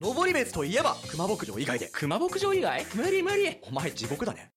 登別といえば熊牧場以外で。熊牧場以外？無理無理。お前地獄だね。